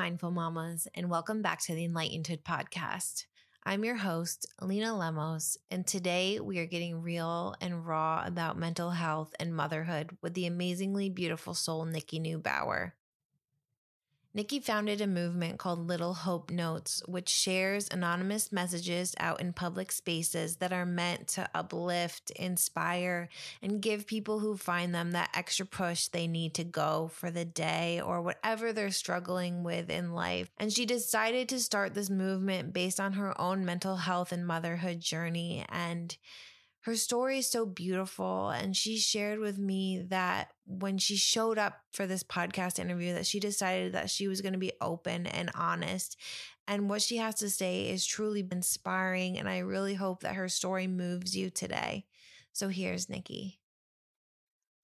Mindful mamas, and welcome back to the Enlightened podcast. I'm your host, Lena Lemos, and today we are getting real and raw about mental health and motherhood with the amazingly beautiful soul, Nikki Neubauer. Nikki founded a movement called Little Hope Notes, which shares anonymous messages out in public spaces that are meant to uplift, inspire, and give people who find them that extra push they need to go for the day or whatever they're struggling with in life. And she decided to start this movement based on her own mental health and motherhood journey. And her story is so beautiful and she shared with me that when she showed up for this podcast interview that she decided that she was going to be open and honest and what she has to say is truly inspiring and i really hope that her story moves you today. So here's nikki.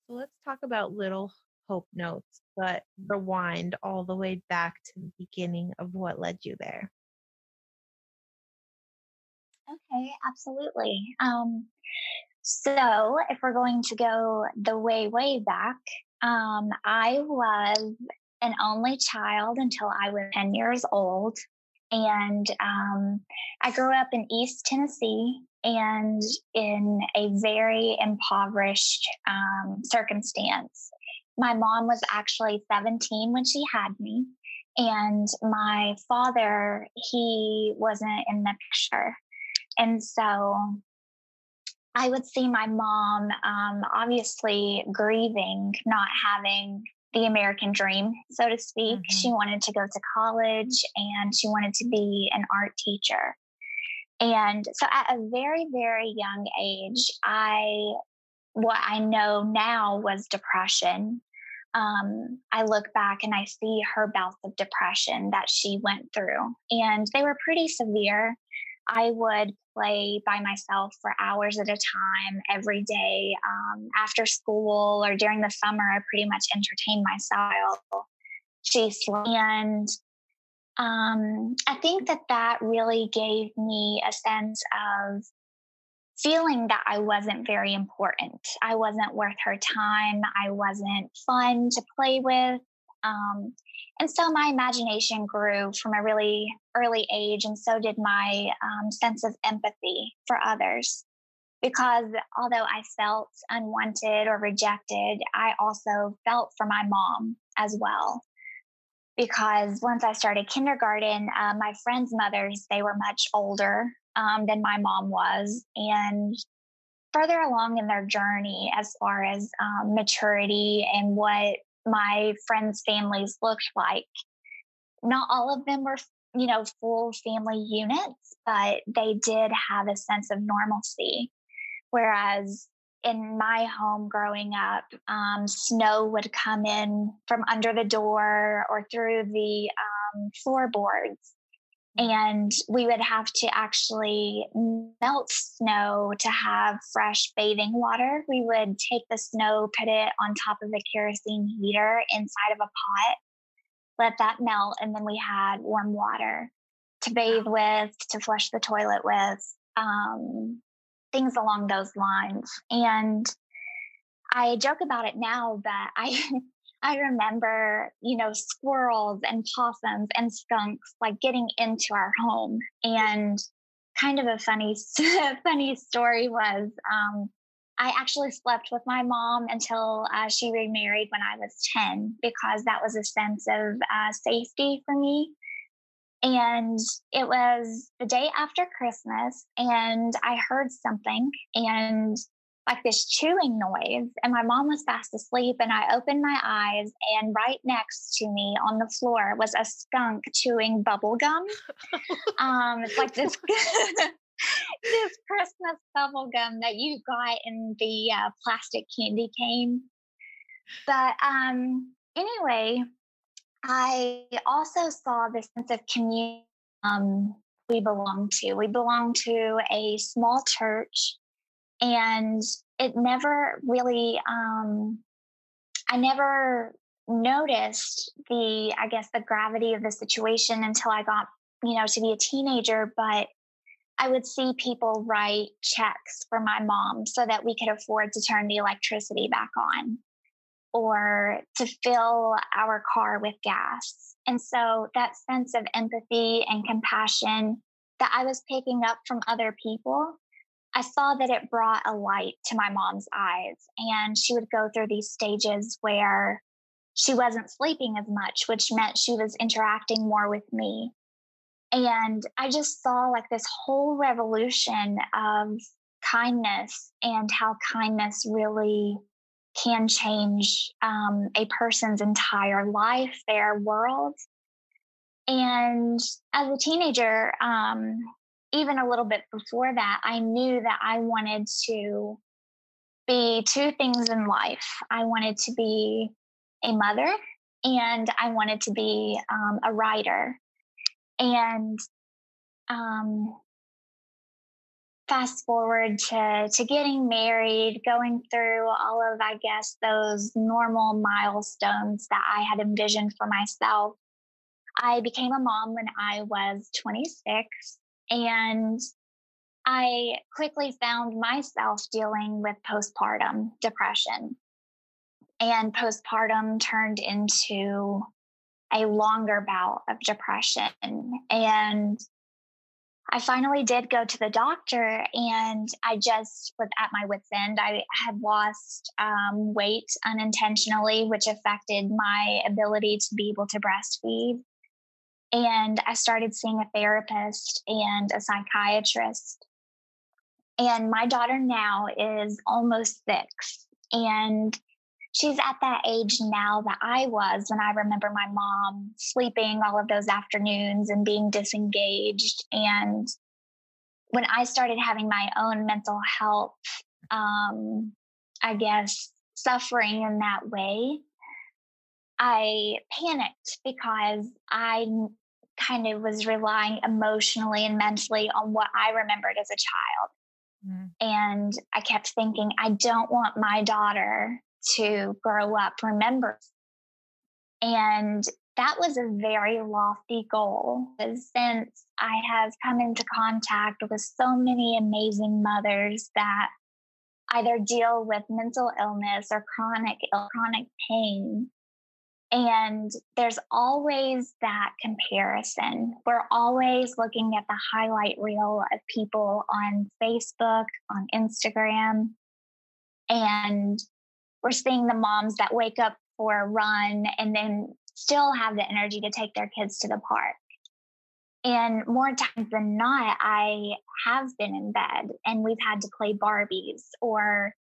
So let's talk about little hope notes but rewind all the way back to the beginning of what led you there Okay, absolutely. Um, so if we're going to go the way, way back, um, I was an only child until I was 10 years old. And um, I grew up in East Tennessee and in a very impoverished um, circumstance. My mom was actually 17 when she had me. And my father, he wasn't in the picture. And so I would see my mom um, obviously grieving, not having the American dream, so to speak. Mm-hmm. She wanted to go to college and she wanted to be an art teacher. And so at a very, very young age, I, what I know now was depression. Um, I look back and I see her bouts of depression that she went through, and they were pretty severe. I would play by myself for hours at a time every day um, after school or during the summer. I pretty much entertained myself. And um, I think that that really gave me a sense of feeling that I wasn't very important. I wasn't worth her time. I wasn't fun to play with. Um, and so my imagination grew from a really early age, and so did my um, sense of empathy for others. Because although I felt unwanted or rejected, I also felt for my mom as well. Because once I started kindergarten, uh, my friends' mothers, they were much older um, than my mom was. And further along in their journey as far as um, maturity and what my friends' families looked like. Not all of them were, you know, full family units, but they did have a sense of normalcy. Whereas in my home growing up, um, snow would come in from under the door or through the um, floorboards and we would have to actually melt snow to have fresh bathing water. We would take the snow, put it on top of a kerosene heater inside of a pot, let that melt, and then we had warm water to bathe with, to flush the toilet with, um, things along those lines. And I joke about it now, but I I remember, you know, squirrels and possums and skunks like getting into our home. And kind of a funny, funny story was um, I actually slept with my mom until uh, she remarried when I was 10 because that was a sense of uh, safety for me. And it was the day after Christmas, and I heard something, and like this chewing noise and my mom was fast asleep and i opened my eyes and right next to me on the floor was a skunk chewing bubble gum. Um it's like this this christmas bubble gum that you got in the uh, plastic candy cane. But um anyway i also saw this sense of community um, we belong to. We belong to a small church and it never really um, i never noticed the i guess the gravity of the situation until i got you know to be a teenager but i would see people write checks for my mom so that we could afford to turn the electricity back on or to fill our car with gas. And so that sense of empathy and compassion that I was picking up from other people, I saw that it brought a light to my mom's eyes. And she would go through these stages where she wasn't sleeping as much, which meant she was interacting more with me. And I just saw like this whole revolution of kindness and how kindness really can change um, a person's entire life, their world. And as a teenager, um, even a little bit before that, I knew that I wanted to be two things in life. I wanted to be a mother and I wanted to be um, a writer. And um, fast forward to, to getting married, going through all of, I guess, those normal milestones that I had envisioned for myself. I became a mom when I was 26 and I quickly found myself dealing with postpartum depression. And postpartum turned into a longer bout of depression. And I finally did go to the doctor and I just was at my wits' end. I had lost um, weight unintentionally, which affected my ability to be able to breastfeed. And I started seeing a therapist and a psychiatrist. And my daughter now is almost six. And she's at that age now that I was when I remember my mom sleeping all of those afternoons and being disengaged. And when I started having my own mental health, um, I guess, suffering in that way, I panicked because I kind of was relying emotionally and mentally on what I remembered as a child. Mm. And I kept thinking, I don't want my daughter to grow up remember. And that was a very lofty goal. Since I have come into contact with so many amazing mothers that either deal with mental illness or chronic chronic pain and there's always that comparison. We're always looking at the highlight reel of people on Facebook, on Instagram, and we're seeing the moms that wake up for a run and then still have the energy to take their kids to the park. And more times than not, I have been in bed and we've had to play Barbies, or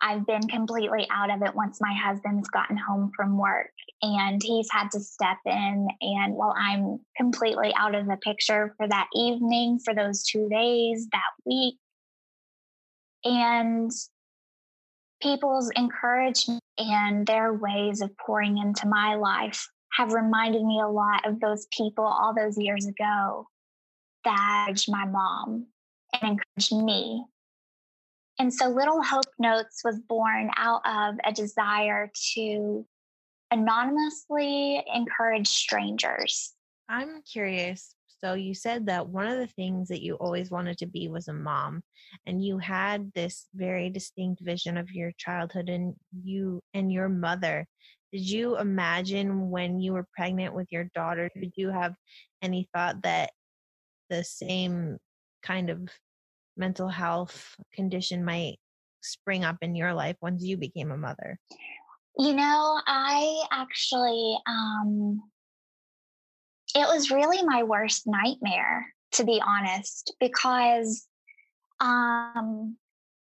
I've been completely out of it once my husband's gotten home from work and he's had to step in. And while I'm completely out of the picture for that evening, for those two days, that week, and people's encouragement and their ways of pouring into my life have reminded me a lot of those people all those years ago that my mom and encouraged me. And so Little Hope Notes was born out of a desire to anonymously encourage strangers. I'm curious so you said that one of the things that you always wanted to be was a mom, and you had this very distinct vision of your childhood and you and your mother. Did you imagine when you were pregnant with your daughter? Did you have any thought that the same kind of mental health condition might spring up in your life once you became a mother? You know, I actually um it was really my worst nightmare, to be honest, because um,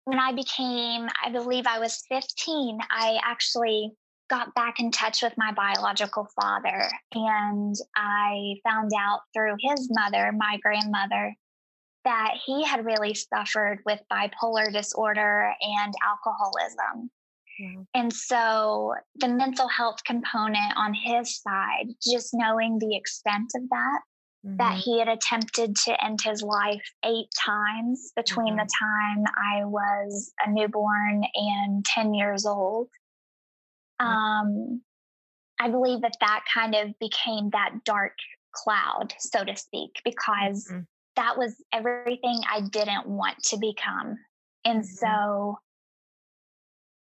when I became, I believe I was 15, I actually got back in touch with my biological father. And I found out through his mother, my grandmother, that he had really suffered with bipolar disorder and alcoholism. And so the mental health component on his side, just knowing the extent of that, mm-hmm. that he had attempted to end his life eight times between mm-hmm. the time I was a newborn and 10 years old. Um, I believe that that kind of became that dark cloud, so to speak, because mm-hmm. That was everything I didn't want to become. And mm-hmm. so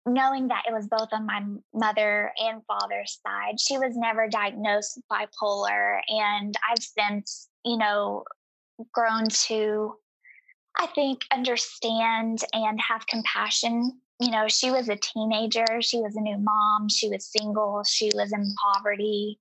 knowing that it was both on my mother and father's side, she was never diagnosed bipolar. And I've since, you know, grown to, I think, understand and have compassion. You know, she was a teenager, she was a new mom, she was single, she was in poverty.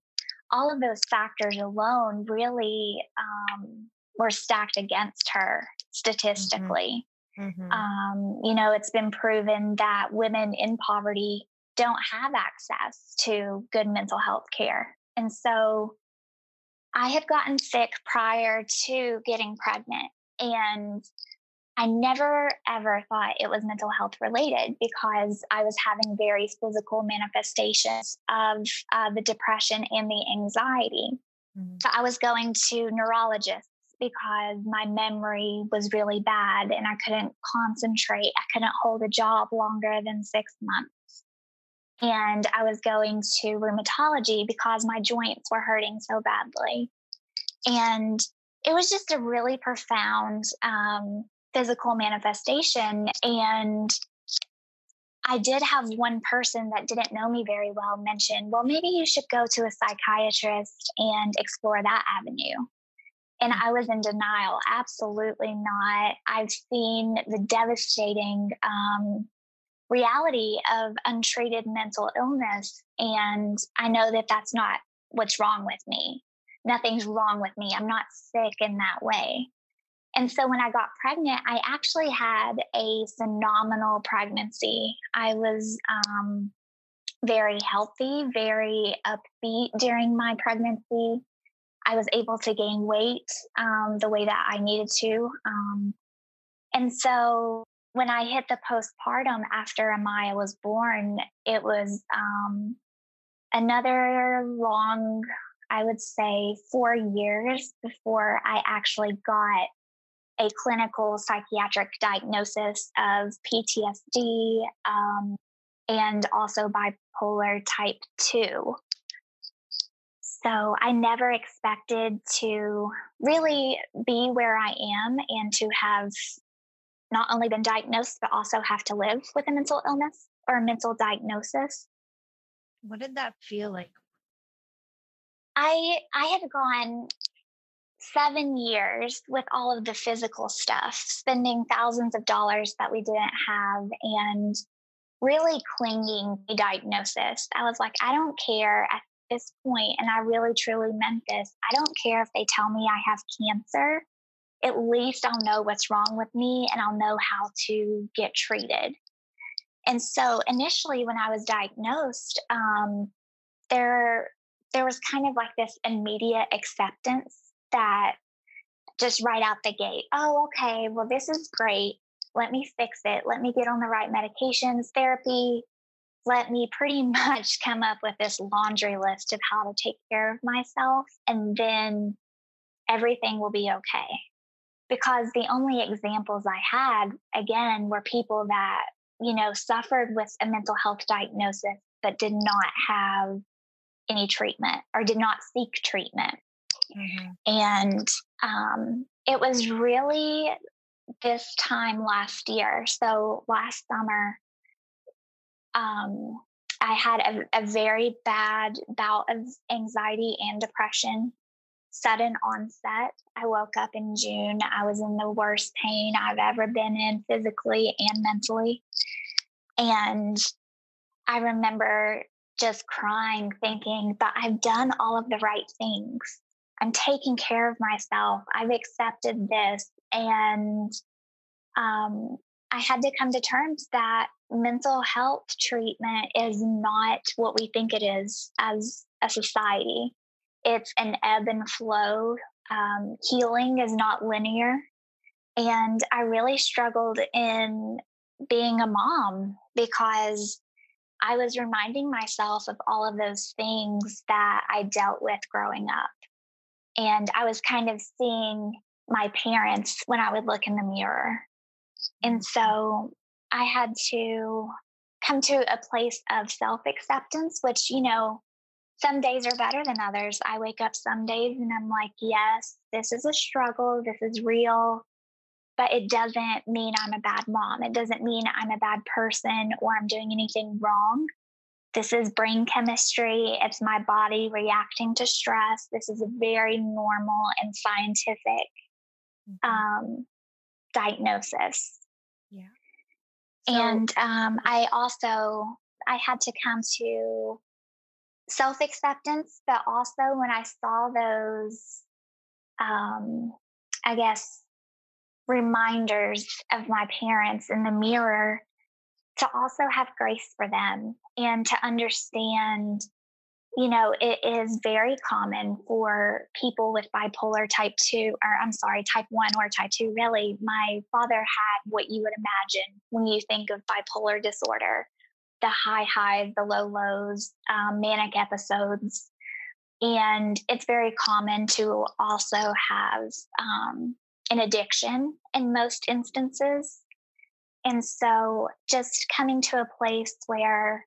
All of those factors alone really um, were stacked against her mm-hmm. statistically. Mm-hmm. Um, you know, it's been proven that women in poverty don't have access to good mental health care. And so I had gotten sick prior to getting pregnant, and I never ever thought it was mental health related because I was having very physical manifestations of uh, the depression and the anxiety. Mm-hmm. So I was going to neurologists because my memory was really bad and I couldn't concentrate. I couldn't hold a job longer than six months. And I was going to rheumatology because my joints were hurting so badly. And it was just a really profound um, physical manifestation. And I did have one person that didn't know me very well mention, well, maybe you should go to a psychiatrist and explore that avenue. And I was in denial. Absolutely not. I've seen the devastating um, reality of untreated mental illness. And I know that that's not what's wrong with me. Nothing's wrong with me. I'm not sick in that way. And so when I got pregnant, I actually had a phenomenal pregnancy. I was um, very healthy, very upbeat during my pregnancy. I was able to gain weight um, the way that I needed to. Um, and so when I hit the postpartum after Amaya was born, it was um, another long, I would say, four years before I actually got a clinical psychiatric diagnosis of PTSD um, and also bipolar type 2. So I never expected to really be where I am and to have not only been diagnosed, but also have to live with a mental illness or a mental diagnosis. What did that feel like? I I had gone seven years with all of the physical stuff, spending thousands of dollars that we didn't have and really clinging to diagnosis. I was like, I don't care. At this point, and I really truly meant this, I don't care if they tell me I have cancer. At least I'll know what's wrong with me and I'll know how to get treated. And so initially, when I was diagnosed, um, there there was kind of like this immediate acceptance that just right out the gate, oh, okay, well, this is great. Let me fix it. Let me get on the right medications, therapy, let me pretty much come up with this laundry list of how to take care of myself, and then everything will be okay. Because the only examples I had, again, were people that, you know, suffered with a mental health diagnosis but did not have any treatment or did not seek treatment. Mm-hmm. And um, it was really this time last year. So last summer, um, I had a, a very bad bout of anxiety and depression, sudden onset. I woke up in June. I was in the worst pain I've ever been in physically and mentally. And I remember just crying, thinking that I've done all of the right things. I'm taking care of myself. I've accepted this. And um, I had to come to terms that mental health treatment is not what we think it is as a society. It's an ebb and flow. Um, healing is not linear. And I really struggled in being a mom because I was reminding myself of all of those things that I dealt with growing up. And I was kind of seeing my parents when I would look in the mirror. And so I had to come to a place of self acceptance, which, you know, some days are better than others. I wake up some days and I'm like, yes, this is a struggle. This is real. but it doesn't mean I'm a bad mom. It doesn't mean I'm a bad person or I'm doing anything wrong. This is brain chemistry. It's my body reacting to stress. This is a very normal and scientific mm-hmm. um, diagnosis. And um, I also I had to come to self acceptance, but also when I saw those, um, I guess, reminders of my parents in the mirror, to also have grace for them and to understand you know, it is very common for people with bipolar type 2, or I'm sorry, type 1 or type 2. Really, my father had what you would imagine when you think of bipolar disorder the high highs, the low lows, um, manic episodes. And it's very common to also have um, an addiction in most instances. And so just coming to a place where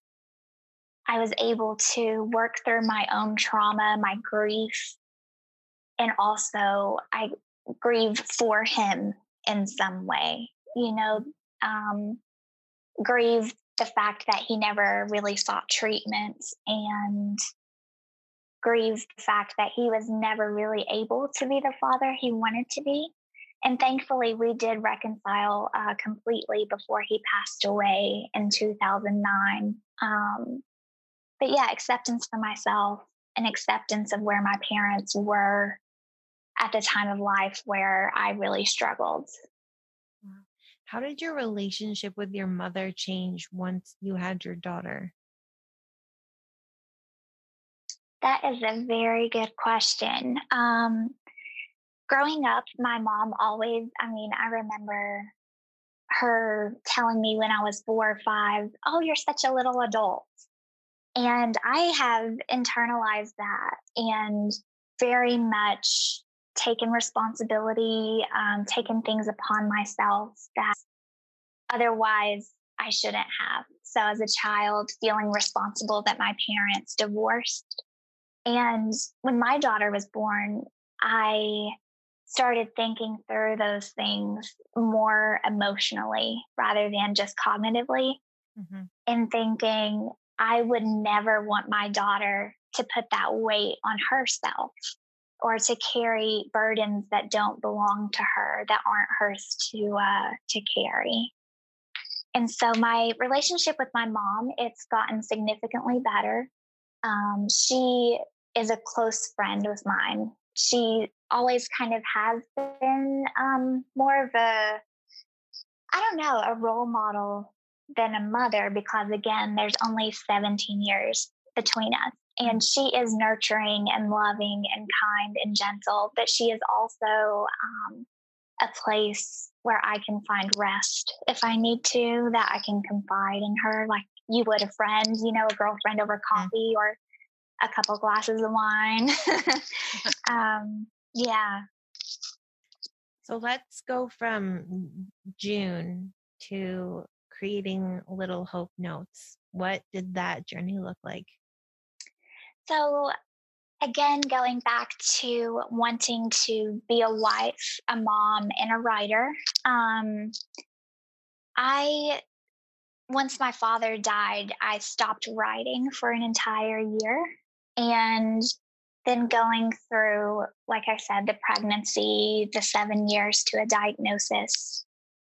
I was able to work through my own trauma, my grief, and also I grieve for him in some way, you know, um, grieve the fact that he never really sought treatment and grieve the fact that he was never really able to be the father he wanted to be. And thankfully, we did reconcile uh, completely before he passed away in 2009. Um, but yeah, acceptance for myself and acceptance of where my parents were at the time of life where I really struggled. How did your relationship with your mother change once you had your daughter? That is a very good question. Um, growing up, my mom always, I mean, I remember her telling me when I was four or five, Oh, you're such a little adult. And I have internalized that and very much taken responsibility, um, taken things upon myself that otherwise I shouldn't have. So, as a child, feeling responsible that my parents divorced. And when my daughter was born, I started thinking through those things more emotionally rather than just cognitively mm-hmm. and thinking, I would never want my daughter to put that weight on herself or to carry burdens that don't belong to her that aren't hers to uh, to carry. And so my relationship with my mom it's gotten significantly better. Um, she is a close friend with mine. She always kind of has been um, more of a I don't know a role model than a mother because again there's only 17 years between us. And she is nurturing and loving and kind and gentle but she is also um, a place where i can find rest if i need to that i can confide in her like you would a friend you know a girlfriend over mm. coffee or a couple glasses of wine. Um, yeah. So let's go from june to creating little hope notes. What did that journey look like? So, again, going back to wanting to be a wife, a mom, and a writer, um, I, once my father died, I stopped writing for an entire year. And then going through, like I said, the pregnancy, the seven years to a diagnosis,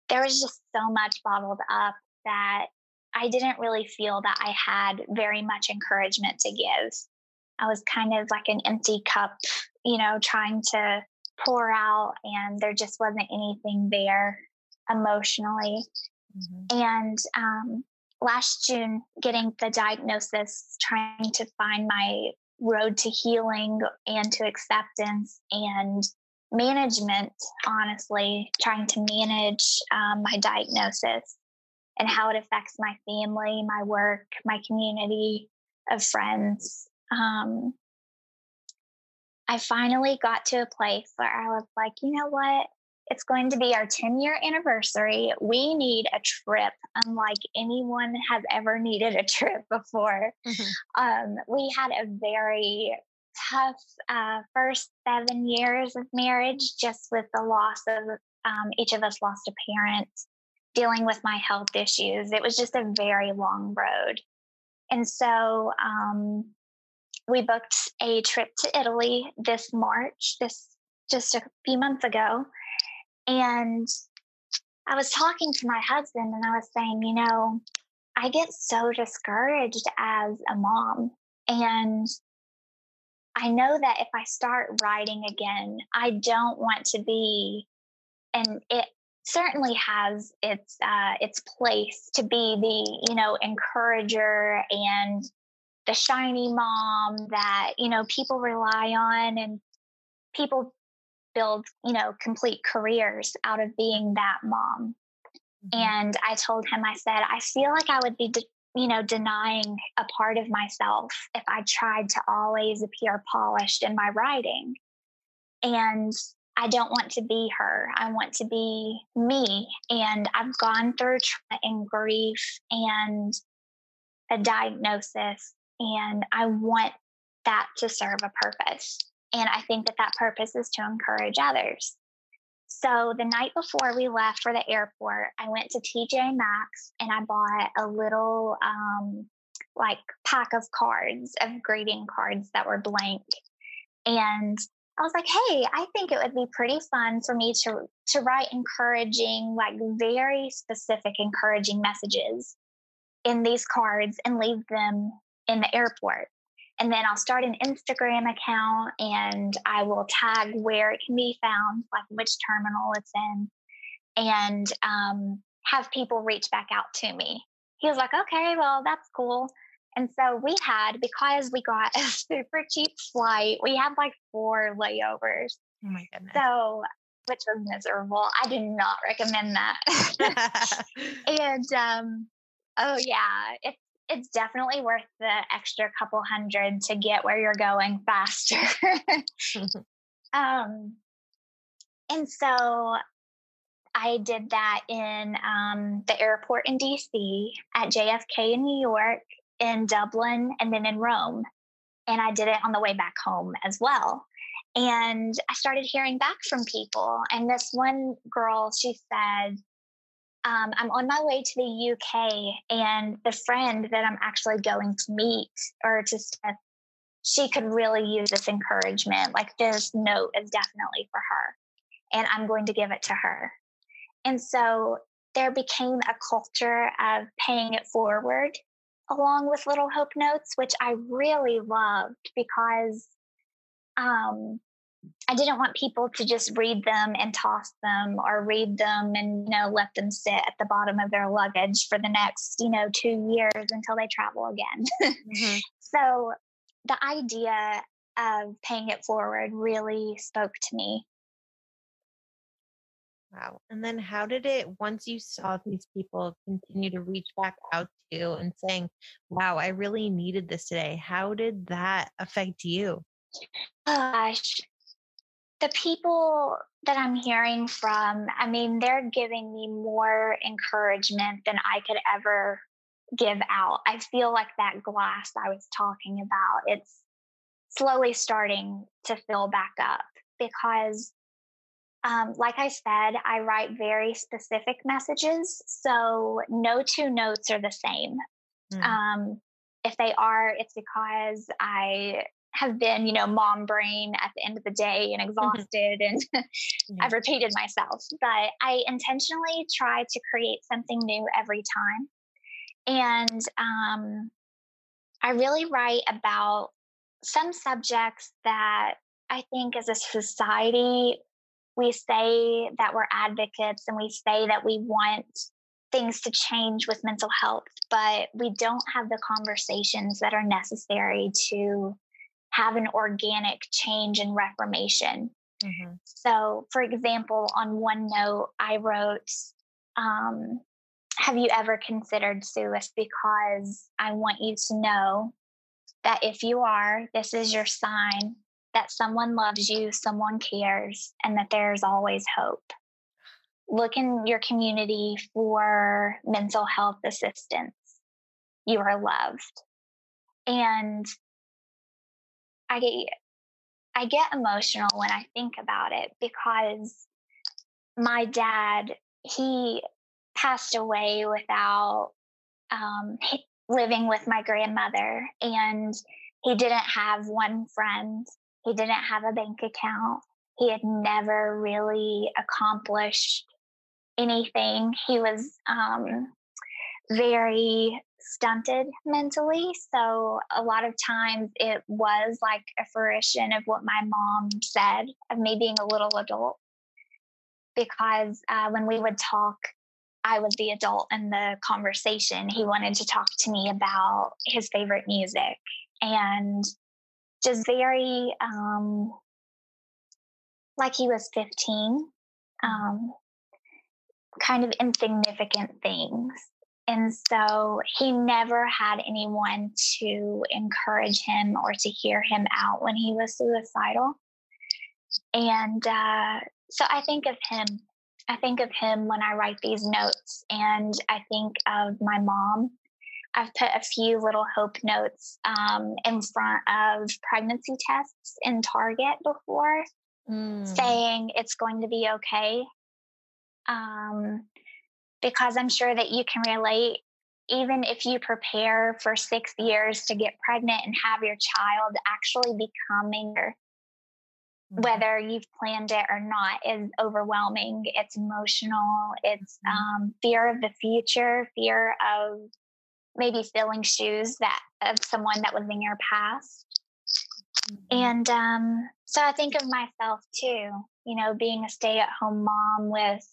there was just so much bottled up that I didn't really feel that I had very much encouragement to give. I was kind of like an empty cup, you know, trying to pour out, and there just wasn't anything there emotionally. Mm-hmm. And um, last June, getting the diagnosis, trying to find my road to healing and to acceptance and management, honestly, trying to manage um, my diagnosis and how it affects my family, my work, my community of friends. Um, I finally got to a place where I was like, you know what? It's going to be our 10 year anniversary. We need a trip, unlike anyone has ever needed a trip before. Mm-hmm. Um, we had a very tough uh, first seven years of marriage, just with the loss of Um, each of us lost a parent dealing with my health issues. It was just a very long road. And so um, we booked a trip to Italy this March, this just a few months ago. And I was talking to my husband and I was saying, you know, I get so discouraged as a mom. And I know that if I start writing again, I don't want to be, and it certainly has its uh, its place to be the you know encourager and the shiny mom that you know people rely on and people build you know complete careers out of being that mom mm-hmm. and i told him i said i feel like i would be de- you know denying a part of myself if i tried to always appear polished in my writing. And i don't want to be her. I want to be me. And i've gone through trauma and grief and a diagnosis and i want that to serve a purpose. And I think that that purpose is to encourage others. So the night before we left for the airport, I went to TJ Maxx and I bought a little um, like pack of cards, of greeting cards that were blank. And I was like, hey, I think it would be pretty fun for me to to write encouraging, like very specific encouraging messages in these cards and leave them in the airport. And then I'll start an Instagram account and I will tag where it can be found, like which terminal it's in, and um, have people reach back out to me. He was like, okay, well, that's cool. And so we had, because we got a super cheap flight, we had like four layovers. Oh my goodness. So, which was miserable. I do not recommend that. and um, oh yeah, it's it's definitely worth the extra couple hundred to get where you're going faster. um, and so I did that in um, the airport in DC, at JFK in New York, in Dublin, and then in Rome. And I did it on the way back home as well. And I started hearing back from people. And this one girl, she said, um, I'm on my way to the UK, and the friend that I'm actually going to meet or to she could really use this encouragement. Like, this note is definitely for her, and I'm going to give it to her. And so there became a culture of paying it forward along with little hope notes, which I really loved because um, I didn't want people to just read them and toss them or read them and you know let them sit at the bottom of their luggage for the next you know two years until they travel again. mm-hmm. So the idea of paying it forward really spoke to me. Wow. And then how did it, once you saw these people continue to reach back out to you and saying, wow, I really needed this today, how did that affect you? Gosh, the people that I'm hearing from, I mean, they're giving me more encouragement than I could ever give out. I feel like that glass I was talking about, it's slowly starting to fill back up because, um, like I said, I write very specific messages. So no two notes are the same. Mm. Um, if they are, it's because I have been, you know, mom brain at the end of the day and mm-hmm. exhausted and yeah. I've repeated myself. But I intentionally try to create something new every time. And um, I really write about some subjects that I think as a society, we say that we're advocates and we say that we want things to change with mental health, but we don't have the conversations that are necessary to have an organic change and reformation. Mm-hmm. So, for example, on one note, I wrote, um, Have you ever considered suicide? Because I want you to know that if you are, this is your sign that someone loves you, someone cares, and that there's always hope. Look in your community for mental health assistance. You are loved. And I get I get emotional when I think about it because my dad, he passed away without um, living with my grandmother, and he didn't have one friend. He didn't have a bank account. He had never really accomplished anything. He was um, very stunted mentally. So a lot of times it was like a fruition of what my mom said of me being a little adult. Because uh, when we would talk, I was the adult in the conversation. He wanted to talk to me about his favorite music and just very um, like he was 15, um, kind of insignificant things. And so he never had anyone to encourage him or to hear him out when he was suicidal. And uh, so I think of him. I think of him when I write these notes, and I think of my mom. I've put a few little hope notes um, in front of pregnancy tests in Target before, mm. saying it's going to be okay. Um, because I'm sure that you can relate. Even if you prepare for six years to get pregnant and have your child actually becoming, mm-hmm. whether you've planned it or not, is overwhelming. It's emotional. It's mm-hmm. um, fear of the future, fear of maybe filling shoes that of someone that was in your past. Mm-hmm. And um, so I think of myself too, you know, being a stay at home mom with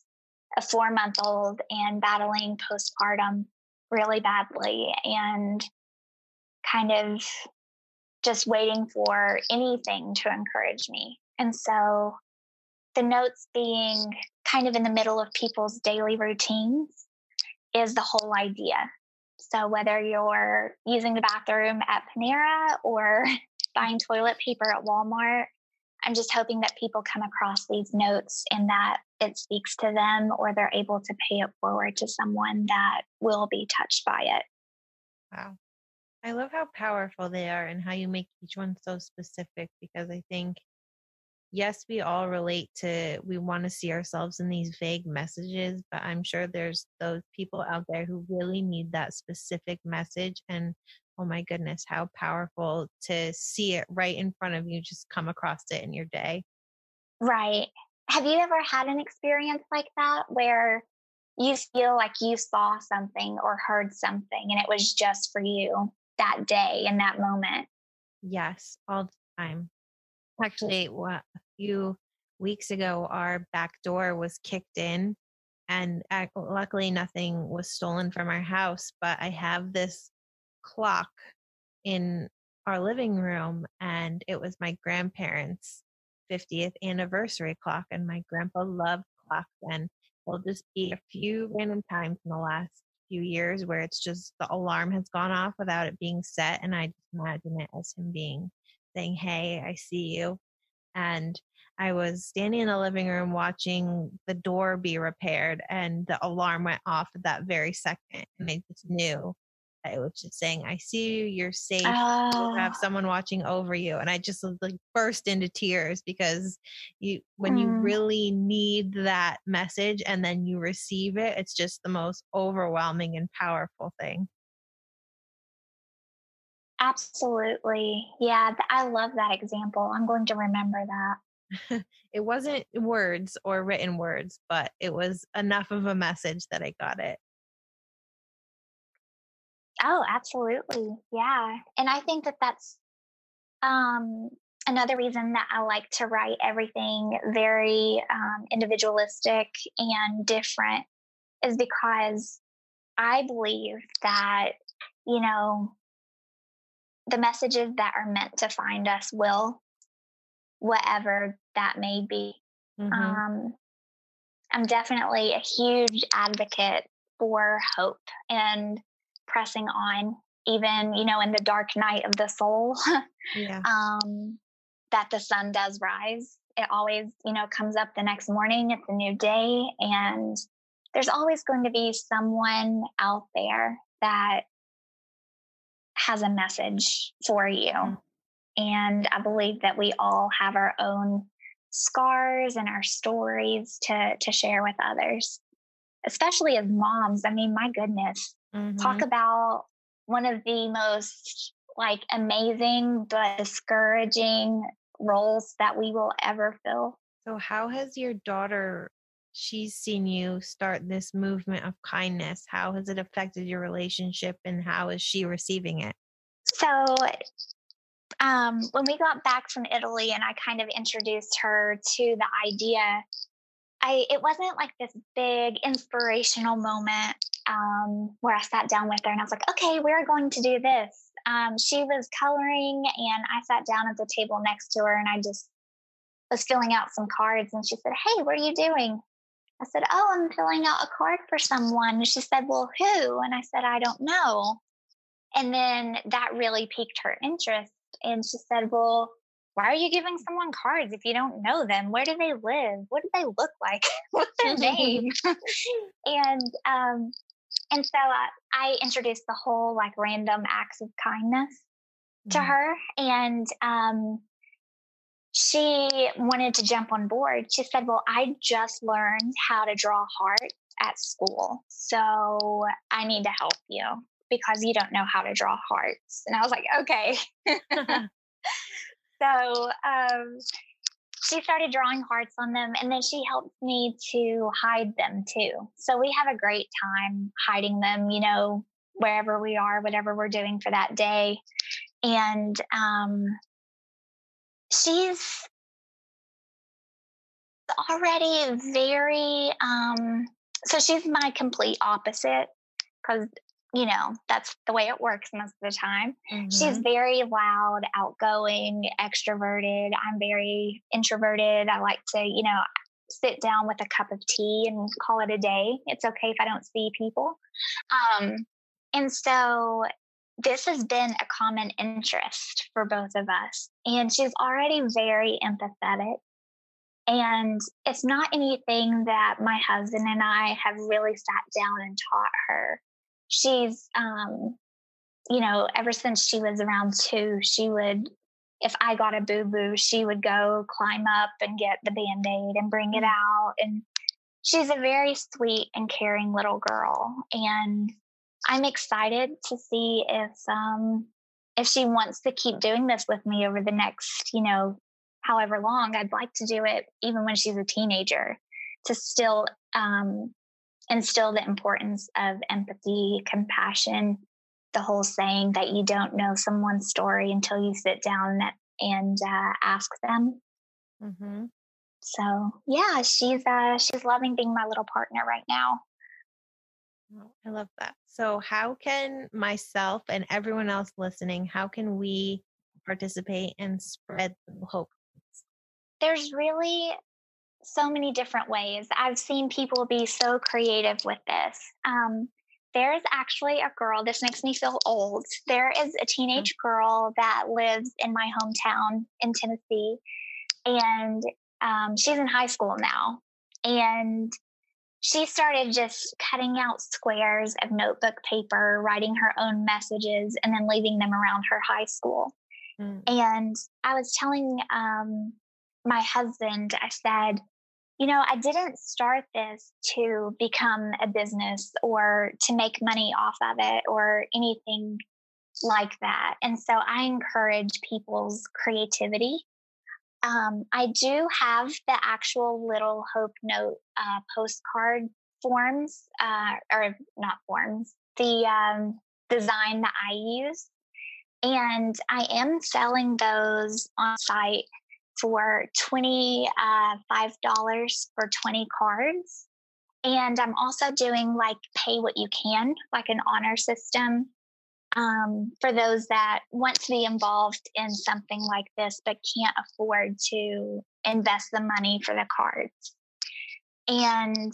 a four month old and battling postpartum really badly and kind of just waiting for anything to encourage me. And so the notes being kind of in the middle of people's daily routines is the whole idea. So whether you're using the bathroom at Panera or buying toilet paper at Walmart, I'm just hoping that people come across these notes and that it speaks to them or they're able to pay it forward to someone that will be touched by it. Wow. I love how powerful they are and how you make each one so specific because I think, yes, we all relate to, we want to see ourselves in these vague messages, but I'm sure there's those people out there who really need that specific message. And oh my goodness, how powerful to see it right in front of you, just come across it in your day. Right. Have you ever had an experience like that where you feel like you saw something or heard something and it was just for you that day in that moment? Yes, all the time. Actually, what, a few weeks ago, our back door was kicked in, and uh, luckily nothing was stolen from our house. But I have this clock in our living room and it was my grandparents 50th anniversary clock and my grandpa loved clocks and there'll just be a few random times in the last few years where it's just the alarm has gone off without it being set and i just imagine it as him being saying hey i see you and i was standing in the living room watching the door be repaired and the alarm went off at that very second and i just knew it was just saying, I see you, you're safe, oh. you have someone watching over you. And I just like burst into tears because you when mm. you really need that message and then you receive it, it's just the most overwhelming and powerful thing. Absolutely. Yeah, I love that example. I'm going to remember that. it wasn't words or written words, but it was enough of a message that I got it. Oh, absolutely. Yeah. And I think that that's um, another reason that I like to write everything very um, individualistic and different is because I believe that, you know, the messages that are meant to find us will, whatever that may be. Mm-hmm. Um, I'm definitely a huge advocate for hope and pressing on, even, you know, in the dark night of the soul, yeah. um, that the sun does rise. It always, you know, comes up the next morning. It's a new day. And there's always going to be someone out there that has a message for you. Mm-hmm. And I believe that we all have our own scars and our stories to to share with others especially as moms i mean my goodness mm-hmm. talk about one of the most like amazing but discouraging roles that we will ever fill so how has your daughter she's seen you start this movement of kindness how has it affected your relationship and how is she receiving it so um, when we got back from Italy and I kind of introduced her to the idea, I it wasn't like this big inspirational moment um, where I sat down with her and I was like, okay, we're going to do this. Um, she was coloring and I sat down at the table next to her and I just was filling out some cards and she said, Hey, what are you doing? I said, Oh, I'm filling out a card for someone. She said, Well, who? And I said, I don't know. And then that really piqued her interest. And she said, Well, why are you giving someone cards if you don't know them? Where do they live? What do they look like? What's their name? and um, and so uh, I introduced the whole like random acts of kindness to mm-hmm. her, and um, she wanted to jump on board. She said, "Well, I just learned how to draw hearts at school, so I need to help you." because you don't know how to draw hearts. And I was like, okay. so um, she started drawing hearts on them and then she helped me to hide them too. So we have a great time hiding them, you know, wherever we are, whatever we're doing for that day. And um, she's already very, um, so she's my complete opposite because you know, that's the way it works most of the time. Mm-hmm. She's very loud, outgoing, extroverted. I'm very introverted. I like to, you know, sit down with a cup of tea and call it a day. It's okay if I don't see people. Um, and so this has been a common interest for both of us. And she's already very empathetic. And it's not anything that my husband and I have really sat down and taught her she's um you know ever since she was around two she would if i got a boo boo she would go climb up and get the band-aid and bring it mm. out and she's a very sweet and caring little girl and i'm excited to see if um if she wants to keep doing this with me over the next you know however long i'd like to do it even when she's a teenager to still um instill the importance of empathy, compassion, the whole saying that you don't know someone's story until you sit down and uh, ask them. Mm-hmm. So yeah, she's uh, she's loving being my little partner right now. I love that. So how can myself and everyone else listening, how can we participate and spread hope? There's really so many different ways. I've seen people be so creative with this. Um, there's actually a girl, this makes me feel old. There is a mm. teenage girl that lives in my hometown in Tennessee, and um, she's in high school now. And she started just cutting out squares of notebook paper, writing her own messages, and then leaving them around her high school. Mm. And I was telling um, my husband, I said, you know, I didn't start this to become a business or to make money off of it or anything like that. And so I encourage people's creativity. Um, I do have the actual little Hope Note uh, postcard forms, uh, or not forms, the um, design that I use. And I am selling those on site for $25 uh, for 20 cards. And I'm also doing like pay what you can, like an honor system um, for those that want to be involved in something like this but can't afford to invest the money for the cards. And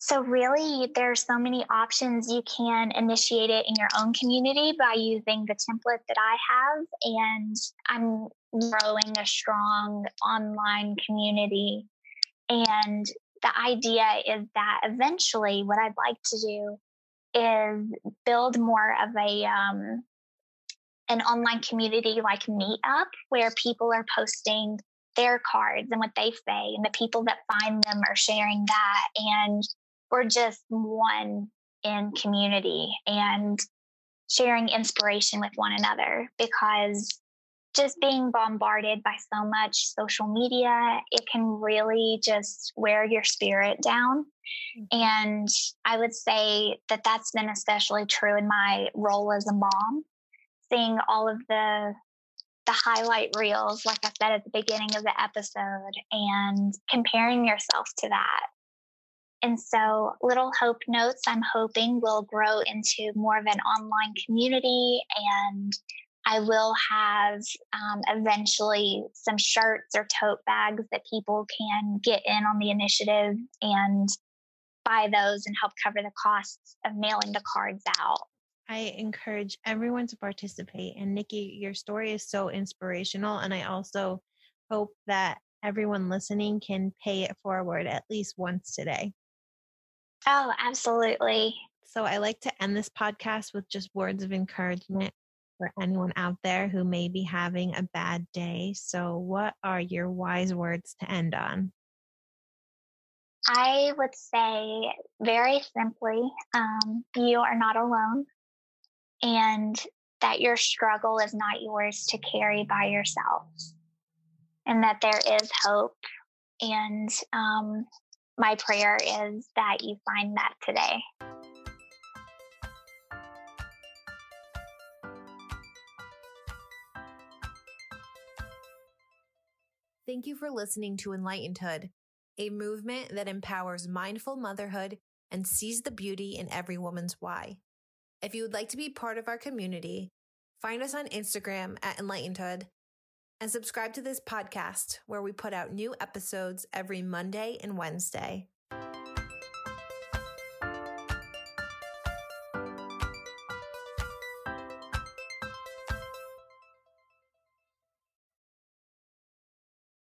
so, really, there are so many options. You can initiate it in your own community by using the template that I have. And I'm growing a strong online community. And the idea is that eventually, what I'd like to do is build more of a um, an online community like Meetup, where people are posting their cards and what they say, and the people that find them are sharing that. And we're just one in community and sharing inspiration with one another because just being bombarded by so much social media, it can really just wear your spirit down. Mm-hmm. And I would say that that's been especially true in my role as a mom, seeing all of the the highlight reels, like I said at the beginning of the episode, and comparing yourself to that. And so, Little Hope Notes, I'm hoping will grow into more of an online community. And I will have um, eventually some shirts or tote bags that people can get in on the initiative and buy those and help cover the costs of mailing the cards out. I encourage everyone to participate. And Nikki, your story is so inspirational. And I also hope that everyone listening can pay it forward at least once today. Oh, absolutely. So I like to end this podcast with just words of encouragement for anyone out there who may be having a bad day. So, what are your wise words to end on? I would say very simply, um, you are not alone, and that your struggle is not yours to carry by yourself, and that there is hope. And um, my prayer is that you find that today. Thank you for listening to Enlightenedhood, a movement that empowers mindful motherhood and sees the beauty in every woman's why. If you would like to be part of our community, find us on Instagram at Enlightenedhood and subscribe to this podcast where we put out new episodes every Monday and Wednesday.